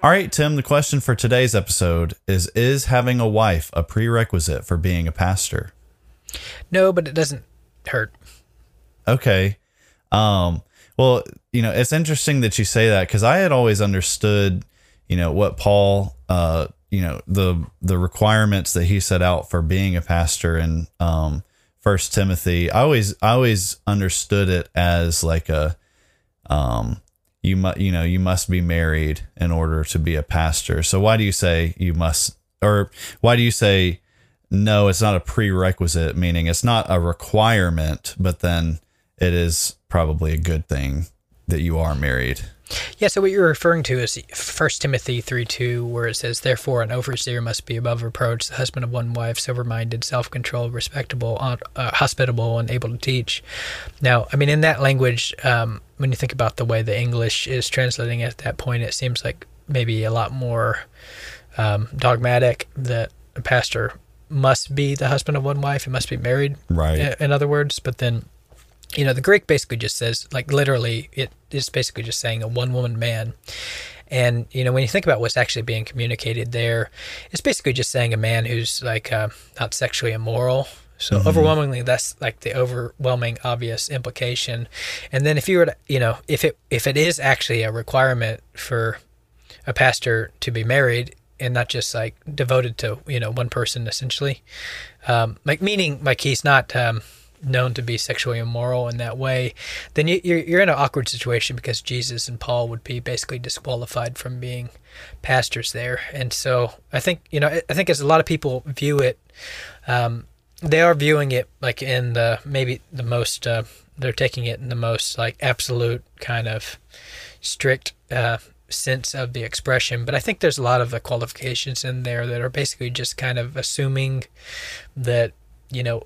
All right, Tim, the question for today's episode is Is having a wife a prerequisite for being a pastor? No, but it doesn't hurt. Okay. Um, well, you know, it's interesting that you say that because I had always understood, you know, what Paul, uh, you know, the the requirements that he set out for being a pastor in um First Timothy. I always I always understood it as like a um you must you know you must be married in order to be a pastor. So why do you say you must or why do you say no, it's not a prerequisite, meaning it's not a requirement, but then it is probably a good thing that you are married. Yeah, so what you're referring to is First Timothy 3 2, where it says, Therefore, an overseer must be above reproach, the husband of one wife, sober minded, self controlled, respectable, uh, hospitable, and able to teach. Now, I mean, in that language, um, when you think about the way the English is translating at that point, it seems like maybe a lot more um, dogmatic that a pastor must be the husband of one wife, he must be married, Right. in other words, but then you know the greek basically just says like literally it is basically just saying a one woman man. And you know when you think about what's actually being communicated there it's basically just saying a man who's like uh, not sexually immoral. So overwhelmingly that's like the overwhelming obvious implication. And then if you were to you know if it if it is actually a requirement for a pastor to be married and not just like devoted to you know one person essentially um, like meaning like he's not um, known to be sexually immoral in that way then you, you're, you're in an awkward situation because jesus and paul would be basically disqualified from being pastors there. And so i think you know i think as a lot of people view it um, they are viewing it like in the maybe the most uh, they're taking it in the most like absolute kind of strict uh, sense of the expression. But i think there's a lot of the qualifications in there that are basically just kind of assuming that you know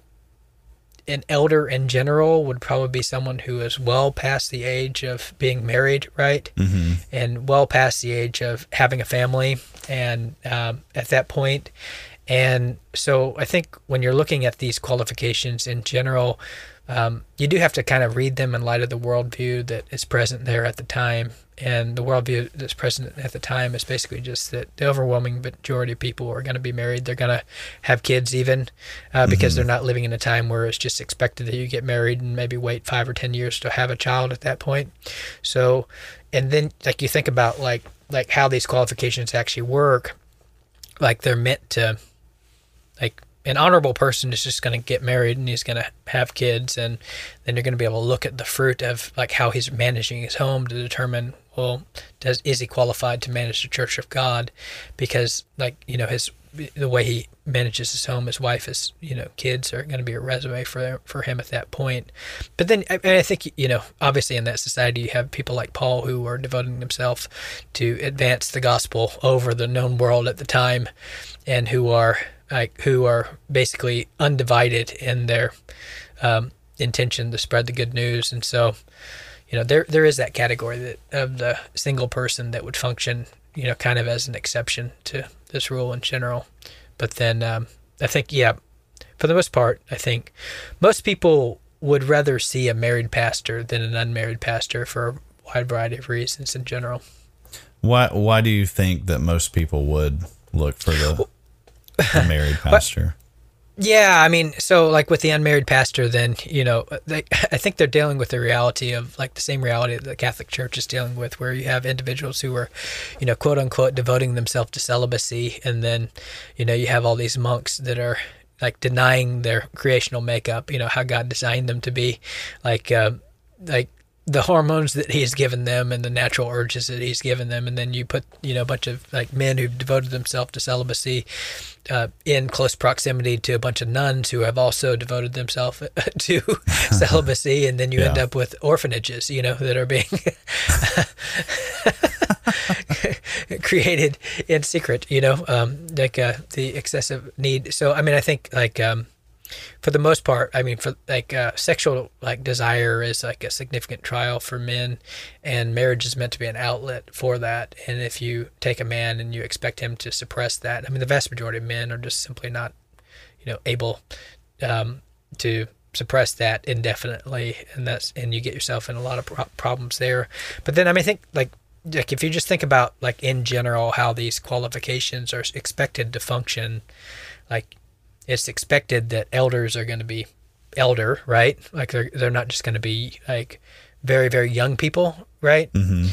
an elder in general would probably be someone who is well past the age of being married, right? Mm-hmm. And well past the age of having a family. And um, at that point, and so I think when you're looking at these qualifications in general, um, you do have to kind of read them in light of the worldview that is present there at the time. And the worldview that's present at the time is basically just that the overwhelming majority of people are going to be married. They're going to have kids, even uh, because they're not living in a time where it's just expected that you get married and maybe wait five or ten years to have a child at that point. So, and then like you think about like like how these qualifications actually work, like they're meant to like an honorable person is just going to get married and he's going to have kids and then you're going to be able to look at the fruit of like how he's managing his home to determine well does is he qualified to manage the church of god? Because like you know his the way he manages his home his wife his you know kids are going to be a resume for for him at that point. But then I, I think you know obviously in that society you have people like paul who are devoting themselves to advance the gospel over the known world at the time and who are like who are basically undivided in their um, intention to spread the good news and so you know there there is that category that of the single person that would function you know kind of as an exception to this rule in general but then um, I think yeah, for the most part, I think most people would rather see a married pastor than an unmarried pastor for a wide variety of reasons in general. Why why do you think that most people would look for the, the married pastor? Yeah, I mean, so like with the unmarried pastor, then you know, they, I think they're dealing with the reality of like the same reality that the Catholic Church is dealing with, where you have individuals who are, you know, quote unquote, devoting themselves to celibacy, and then, you know, you have all these monks that are like denying their creational makeup, you know, how God designed them to be, like, uh, like the hormones that he's given them and the natural urges that he's given them and then you put you know a bunch of like men who've devoted themselves to celibacy uh, in close proximity to a bunch of nuns who have also devoted themselves to celibacy and then you yeah. end up with orphanages you know that are being created in secret you know um, like uh, the excessive need so i mean i think like um, for the most part, I mean, for like uh, sexual like desire is like a significant trial for men, and marriage is meant to be an outlet for that. And if you take a man and you expect him to suppress that, I mean, the vast majority of men are just simply not, you know, able um, to suppress that indefinitely, and that's and you get yourself in a lot of pro- problems there. But then, I mean, I think like like if you just think about like in general how these qualifications are expected to function, like it's expected that elders are going to be elder, right? Like they're they're not just going to be like very very young people, right? Mm-hmm.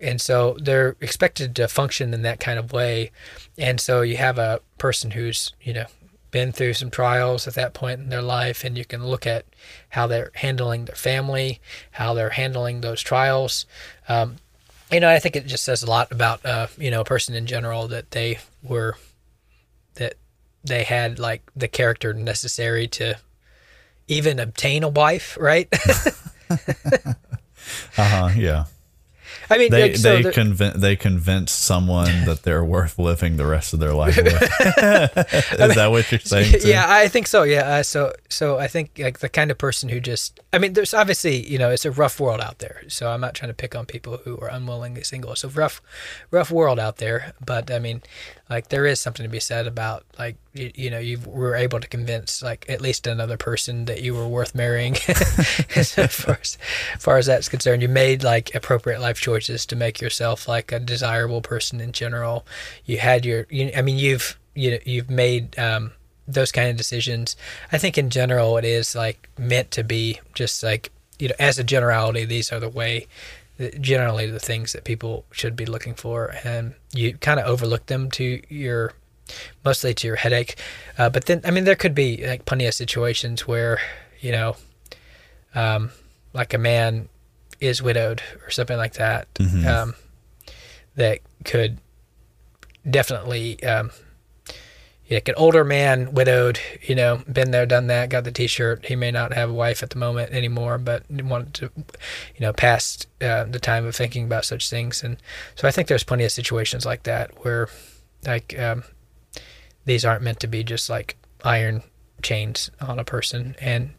And so they're expected to function in that kind of way. And so you have a person who's you know been through some trials at that point in their life, and you can look at how they're handling their family, how they're handling those trials. Um, you know, I think it just says a lot about uh, you know a person in general that they were that they had like the character necessary to even obtain a wife, right? uh huh. Yeah. I mean, they like, so they convince they convince someone that they're worth living the rest of their life with. Is I mean, that what you're saying? Too? Yeah, I think so. Yeah, uh, so so I think like the kind of person who just I mean, there's obviously you know it's a rough world out there. So I'm not trying to pick on people who are unwillingly single. It's a rough rough world out there. But I mean, like there is something to be said about like you, you know you were able to convince like at least another person that you were worth marrying. As far as, as far as that's concerned you made like appropriate life choices to make yourself like a desirable person in general. You had your you, i mean you've you know, you've made um, those kind of decisions. I think in general it is like meant to be just like you know as a generality these are the way generally the things that people should be looking for, and you kind of overlook them to your mostly to your headache. Uh, but then, I mean, there could be like plenty of situations where you know, um, like a man is widowed or something like that, mm-hmm. um, that could definitely um, like an older man, widowed, you know, been there, done that, got the T-shirt. He may not have a wife at the moment anymore, but wanted to, you know, past uh, the time of thinking about such things. And so I think there's plenty of situations like that where, like, um, these aren't meant to be just like iron chains on a person. And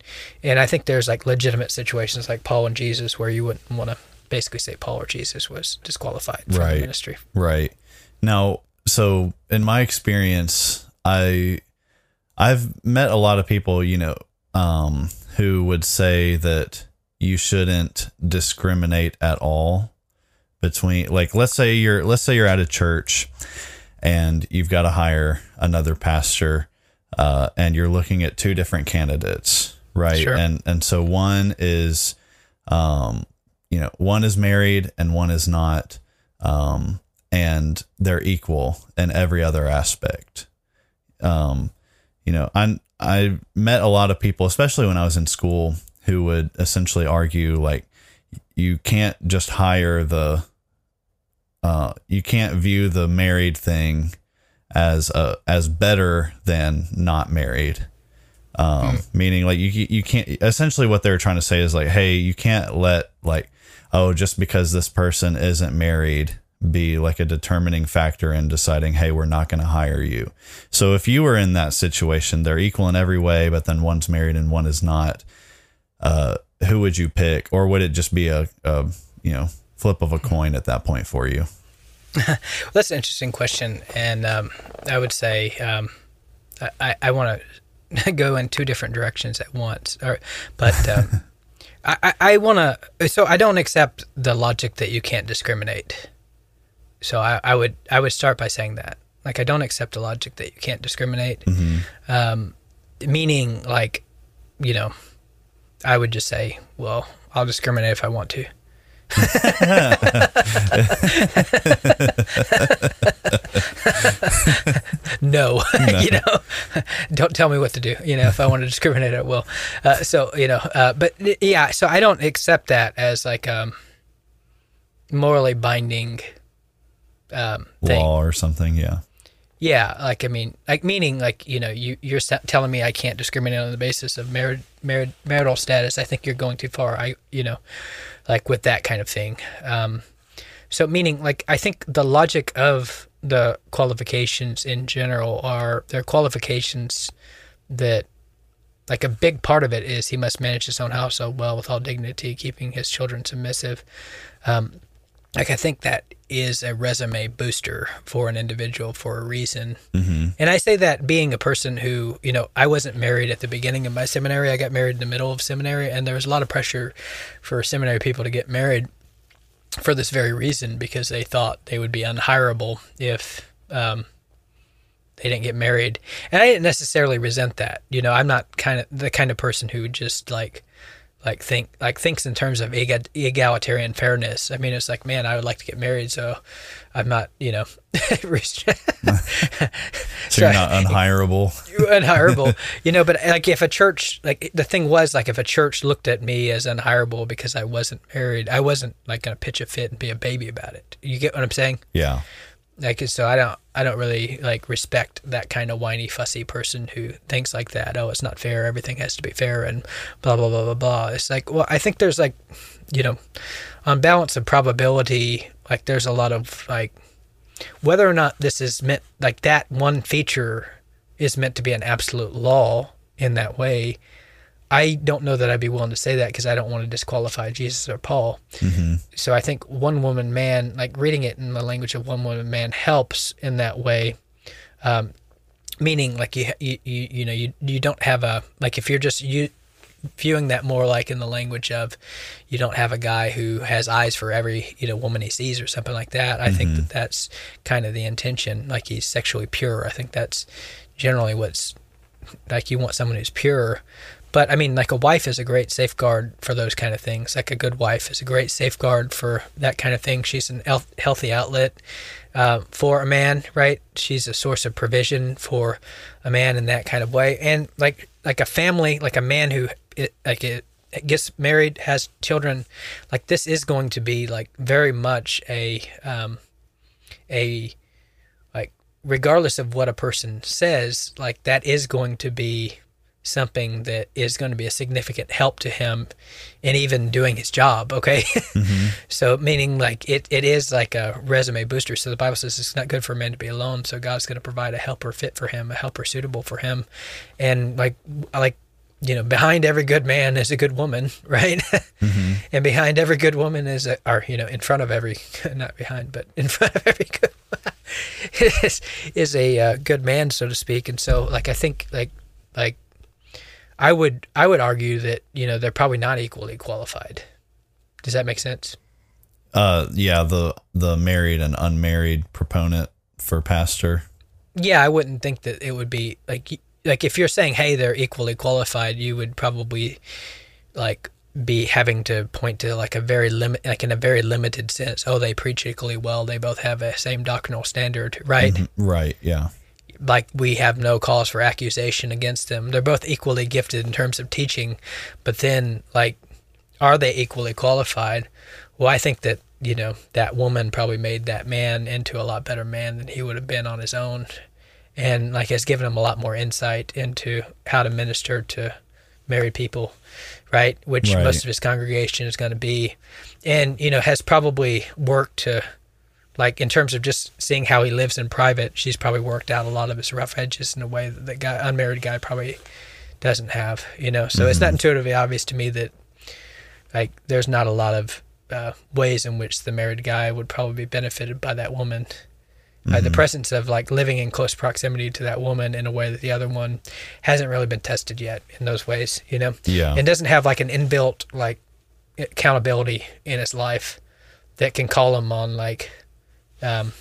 and I think there's like legitimate situations like Paul and Jesus where you wouldn't want to basically say Paul or Jesus was disqualified from right. ministry. Right. Now, so in my experience I I've met a lot of people, you know, um, who would say that you shouldn't discriminate at all between like let's say you're let's say you're at a church and you've got to hire another pastor uh, and you're looking at two different candidates right Sure. and and so one is um you know one is married and one is not um and they're equal in every other aspect um, you know, I I met a lot of people, especially when I was in school, who would essentially argue like you can't just hire the uh, you can't view the married thing as a as better than not married. Um, Hmm. meaning like you you can't essentially what they're trying to say is like, hey, you can't let like oh just because this person isn't married be like a determining factor in deciding, hey, we're not going to hire you. So if you were in that situation, they're equal in every way, but then one's married and one is not. Uh, who would you pick, or would it just be a, a you know flip of a coin at that point for you? Well, that's an interesting question, and um, I would say um, I, I, want to go in two different directions at once. Or, but um, I, I, I want to. So I don't accept the logic that you can't discriminate. So I, I would I would start by saying that. Like I don't accept a logic that you can't discriminate. Um, meaning like, you know, I would just say, well, I'll discriminate if I want to. no, you know, don't tell me what to do. You know, if I want to discriminate, I will. Uh, so you know, uh, but yeah, so I don't accept that as like um, morally binding um, thing. Law or something. Yeah. Yeah, like I mean, like meaning like you know you you're telling me I can't discriminate on the basis of married married marital status. I think you're going too far. I you know, like with that kind of thing. Um, so meaning like I think the logic of the qualifications in general are they're qualifications that like a big part of it is he must manage his own household well with all dignity, keeping his children submissive. Um, like I think that is a resume booster for an individual for a reason. And I say that being a person who, you know, I wasn't married at the beginning of my seminary. I got married in the middle of seminary, and there was a lot of pressure for seminary people to get married for this very reason because they thought they would be unhireable if um, they didn't get married. And I didn't necessarily resent that. You know, I'm not kind of the kind of person who just like like think like thinks in terms of ega- egalitarian fairness. I mean, it's like, man, I would like to get married, so I'm not, you know, So you're not unhireable. unhireable, you know. But like, if a church, like the thing was, like, if a church looked at me as unhireable because I wasn't married, I wasn't like gonna pitch a fit and be a baby about it. You get what I'm saying? Yeah. Like, so I don't, I don't really like respect that kind of whiny, fussy person who thinks like that. Oh, it's not fair. Everything has to be fair, and blah blah blah blah blah. It's like, well, I think there's like, you know, on balance of probability, like there's a lot of like whether or not this is meant like that one feature is meant to be an absolute law in that way. I don't know that I'd be willing to say that because I don't want to disqualify Jesus or Paul. So I think one woman man, like reading it in the language of one woman man, helps in that way. Um, meaning, like you, you, you, you know, you you don't have a like if you're just you viewing that more like in the language of you don't have a guy who has eyes for every you know woman he sees or something like that. I think that that's kind of the intention. Like he's sexually pure. I think that's generally what's like you want someone who's pure. But I mean, like a wife is a great safeguard for those kind of things. Like a good wife is a great safeguard for that kind of thing. She's an el- healthy outlet uh, for a man, right? She's a source of provision for a man in that kind of way. And like like a family, like a man who it, like it, it gets married, has children, like this is going to be like very much a um, a like regardless of what a person says, like that is going to be something that is going to be a significant help to him in even doing his job okay? So meaning like it, it is like a resume booster. So the bible says it's not good for a man to be alone. So god's going to provide a helper fit for him a helper suitable for him. And like like you know behind every good man is a good woman right? And behind every good woman is a or you know in front of every not behind but in front of every good is is a uh, good man so to speak. And so like i think like like i would i would argue that you know they're probably not equally qualified does that make sense Uh, yeah. The the married and unmarried proponent for pastor. yeah i wouldn't think that it would be like like if you're saying hey they're equally qualified you would probably like be having to point to like a very limit like in a very limited sense oh they preach equally well they both have a same doctrinal standard right Right. Yeah. Like we have no cause for accusation against them. They're both equally gifted in terms of teaching but then like are they equally qualified? Well i think that you know that woman probably made that man into a lot better man than he would have been on his own. And like has given him a lot more insight into how to minister to married people right? Which Right. most of his congregation is going to be. And you know has probably worked to like in terms of just seeing how he lives in private she's probably worked out a lot of his rough edges in a way that the guy unmarried guy probably doesn't have you know so it's not intuitively obvious to me that like there's not a lot of uh, ways in which the married guy would probably be benefited by that woman Uh, the presence of like living in close proximity to that woman in a way that the other one hasn't really been tested yet in those ways, you know? Yeah. And doesn't have like an inbuilt like accountability in his life that can call him on like, um,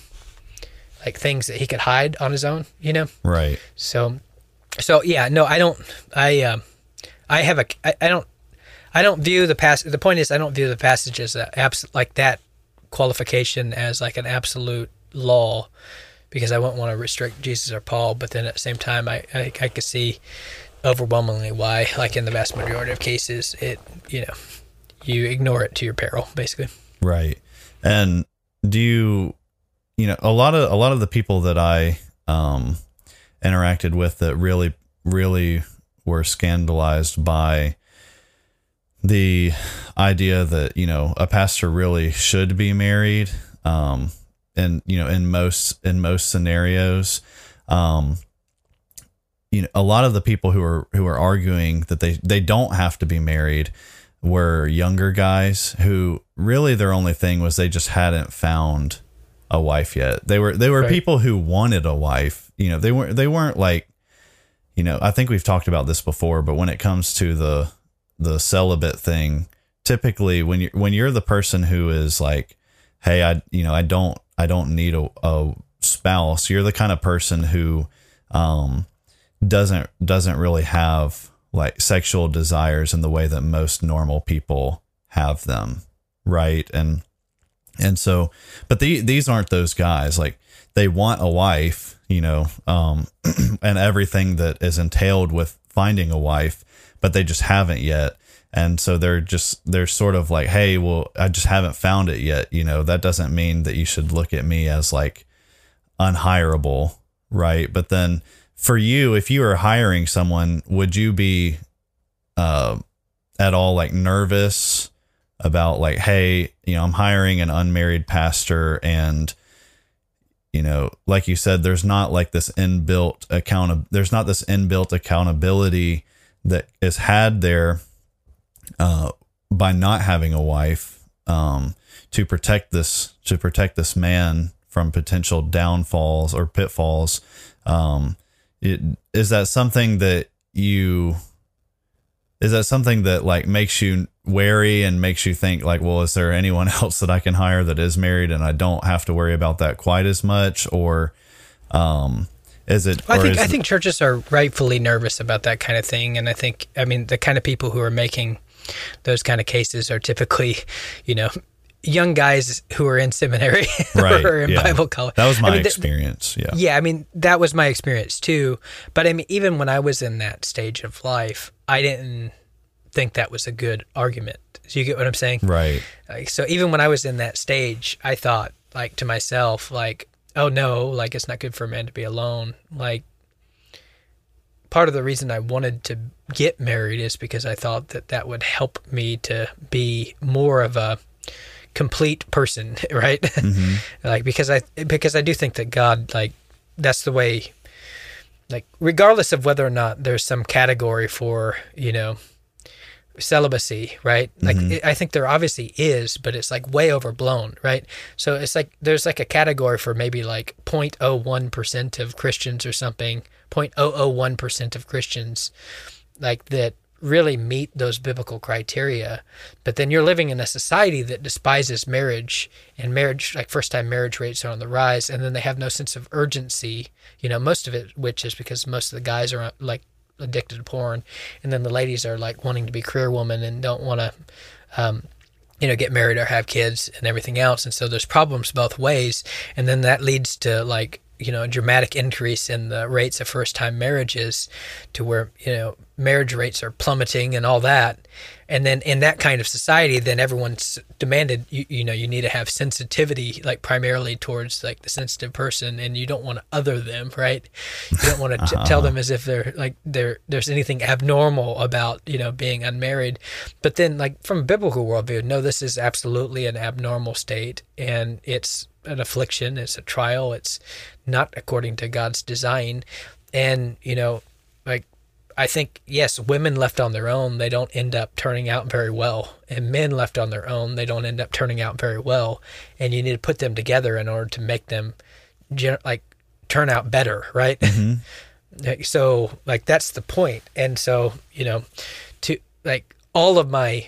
like things that he could hide on his own, you know? Right. So, so yeah, no, I don't. I um, I have a. I, I don't. I don't view the pass. The point is, I don't view the passage as a abs- like that qualification as like an absolute law, because I wouldn't want to restrict Jesus or Paul. But then at the same time, I I, I could see overwhelmingly why, like in the vast majority of cases, it you know, you ignore it to your peril, basically. Right. And do you you know, a lot of a lot of the people that I um interacted with that really really were scandalized by the idea that, you know, a pastor really should be married um and you know, in most in most scenarios um you know, a lot of the people who are who are arguing that they they don't have to be married were younger guys who really their only thing was they just hadn't found a wife yet. They were they were Right. people who wanted a wife. You know, they weren't they weren't like you know, I think we've talked about this before, but when it comes to the the celibate thing, typically when you when you're the person who is like, hey, I you know, I don't I don't need a, a spouse, you're the kind of person who um doesn't doesn't really have like sexual desires in the way that most normal people have them right and and so but the, these aren't those guys. Like they want a wife you know um and everything that is entailed with finding a wife but they just haven't yet. And so they're just they're sort of like hey well i just haven't found it yet. You know that doesn't mean that you should look at me as like unhireable, right? But then for you, if you were hiring someone, would you be uh, at all like nervous about like, hey, you know, I'm hiring an unmarried pastor and you know, like you said, there's not like this inbuilt account there's not this inbuilt accountability that is had there uh, by not having a wife um, to protect this to protect this man from potential downfalls or pitfalls. Um, it, is that something that you is that something that like makes you wary and makes you think like, well, is there anyone else that I can hire that is married and I don't have to worry about that quite as much, or um, is it? I think I think churches are rightfully nervous about that kind of thing, and I think I mean the kind of people who are making those kind of cases are typically, you know, young guys who are in seminary right or in yeah. Bible college. That was I my mean, th- experience. Yeah. yeah, I mean that was my experience too. But I mean, even when I was in that stage of life, I didn't think that was a good argument. Do you get what I'm saying? Right. Like, so even when I was in that stage, I thought like to myself, like, oh no, like it's not good for a man to be alone. Like part of the reason I wanted to get married is because I thought that that would help me to be more of a complete person, right? Mm-hmm. like because I because I do think that God like that's the way like regardless of whether or not there's some category for, you know, celibacy, right? Like it, I think there obviously is, but it's like way overblown, right? So it's like there's like a category for maybe like 0.01% of Christians or something, 0.001% of Christians like that really meet those biblical criteria. But then you're living in a society that despises marriage and marriage like first time marriage rates are on the rise and then they have no sense of urgency, you know, most of it which is because most of the guys are like addicted to porn. And then the ladies are like wanting to be career women and don't want to um, you know get married or have kids and everything else. And so there's problems both ways. And then that leads to like you know a dramatic increase in the rates of first time marriages to where you know marriage rates are plummeting and all that. And then in that kind of society then everyone's demanded you, you know you need to have sensitivity like primarily towards like the sensitive person and you don't want to other them right? You don't want to t- tell uh-huh. them as if they're like there there's anything abnormal about you know being unmarried. But then like from a biblical worldview no this is absolutely an abnormal state and it's an affliction it's a trial it's not according to god's design. And you know I think yes, women left on their own, they don't end up turning out very well, and men left on their own, they don't end up turning out very well, and you need to put them together in order to make them like turn out better, right? Mm-hmm. Like, so like that's the point, and so you know, to like all of my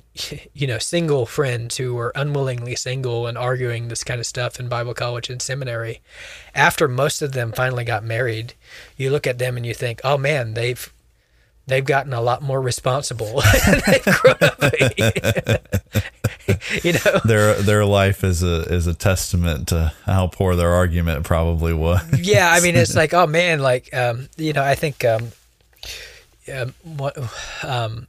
you know single friends who were unwillingly single and arguing this kind of stuff in bible college and seminary. After most of them finally got married you look at them and you think oh man they've they've gotten a lot more responsible. they've grown up you know? Their their life is a is a testament to how poor their argument probably was. yeah i mean it's like oh man like um you know i think um um what um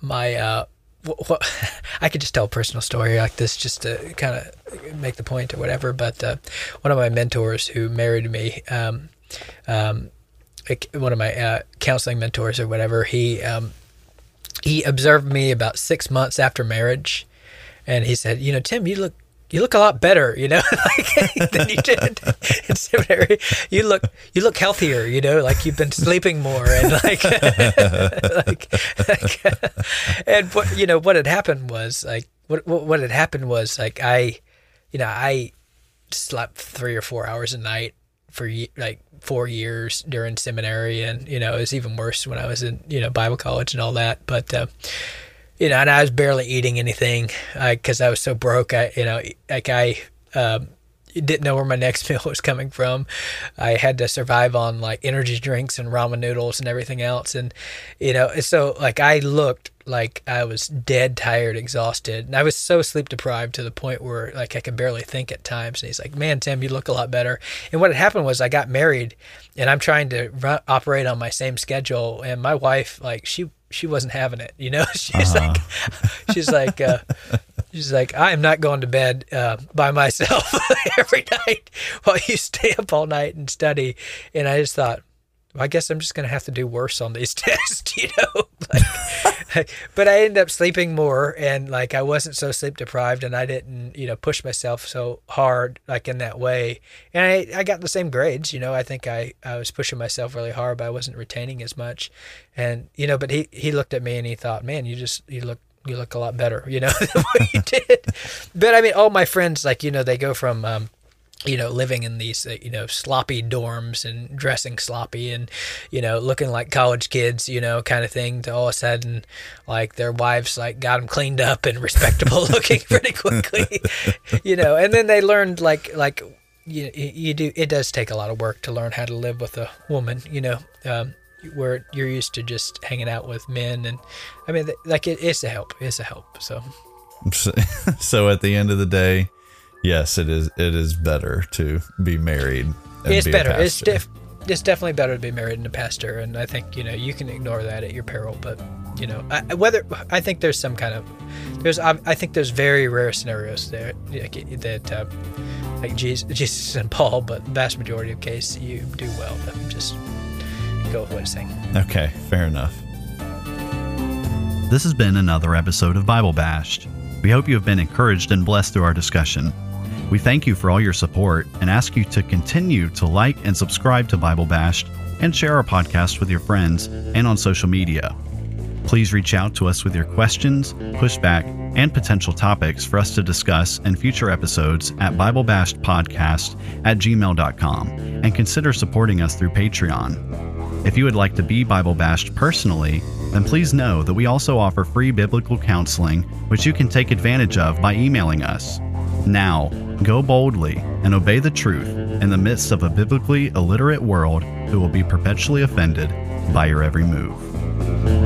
my uh I could just tell a personal story like this just to kind of make the point or whatever. But uh, one of my mentors who married me, um, um, one of my uh, counseling mentors or whatever, he um, he observed me about six months after marriage, and he said, "You know, Tim, you look." You look a lot better, you know, like, than you did in seminary. You look, you look healthier, you know, like you've been sleeping more, and like, like, like and what you know, what had happened was like, what what, what had happened was like, I, you know, I slept three or four hours a night for like four years during seminary, and you know, it was even worse when I was in you know Bible college and all that. But uh, you know, and I was barely eating anything because I was so broke. I you know, like I. Um, didn't know where my next meal was coming from. I had to survive on like energy drinks and ramen noodles and everything else. And, you know, so like I looked like I was dead tired, exhausted. And I was so sleep deprived to the point where like I could barely think at times. And he's like, man, Tim, you look a lot better. And what had happened was I got married and I'm trying to run, operate on my same schedule. And my wife, like, she, she wasn't having it, you know, she's like, she's like, uh, She's like, I am not going to bed uh, by myself every night while you stay up all night and study. And I just thought, I guess I'm just going to have to do worse on these tests, you know? Like, but I ended up sleeping more and like I wasn't so sleep deprived and I didn't, you know, push myself so hard like in that way. And I, I got the same grades, you know, I think I, I was pushing myself really hard, but I wasn't retaining as much. And, you know, but he, he looked at me and he thought, man, you just, you look you look a lot better, you know, than what you did. But I mean, all my friends, like, you know, they go from, um, you know, living in these, uh, you know, sloppy dorms and dressing sloppy and, you know, looking like college kids, you know, kind of thing to all of a sudden, like, their wives, like, got them cleaned up and respectable looking pretty quickly, you know, and then they learned, like, like, you, you do, it does take a lot of work to learn how to live with a woman, you know, um, where you're used to just hanging out with men and i mean like it, it is a help it's a help so. So, so at the end of the day, yes, it is it is better to be married. and it's be a better it's def- it's definitely better to be married and a pastor and i think you know you can ignore that at your peril but you know I, whether i think there's some kind of there's i, I think there's very rare scenarios there like, that uh, like jesus, jesus and paul but vast majority of case you do well but just go with what it's saying Okay, fair enough. This has been another episode of Bible Bashed. We hope you have been encouraged and blessed through our discussion. We thank you for all your support and ask you to continue to like and subscribe to Bible Bashed and share our podcast with your friends and on social media. Please reach out to us with your questions, pushback, and potential topics for us to discuss in future episodes at BibleBashedPodcast at gmail.com and consider supporting us through Patreon. If you would like to be Bible bashed personally, then please know that we also offer free biblical counseling, which you can take advantage of by emailing us. Now, go boldly and obey the truth in the midst of a biblically illiterate world who will be perpetually offended by your every move.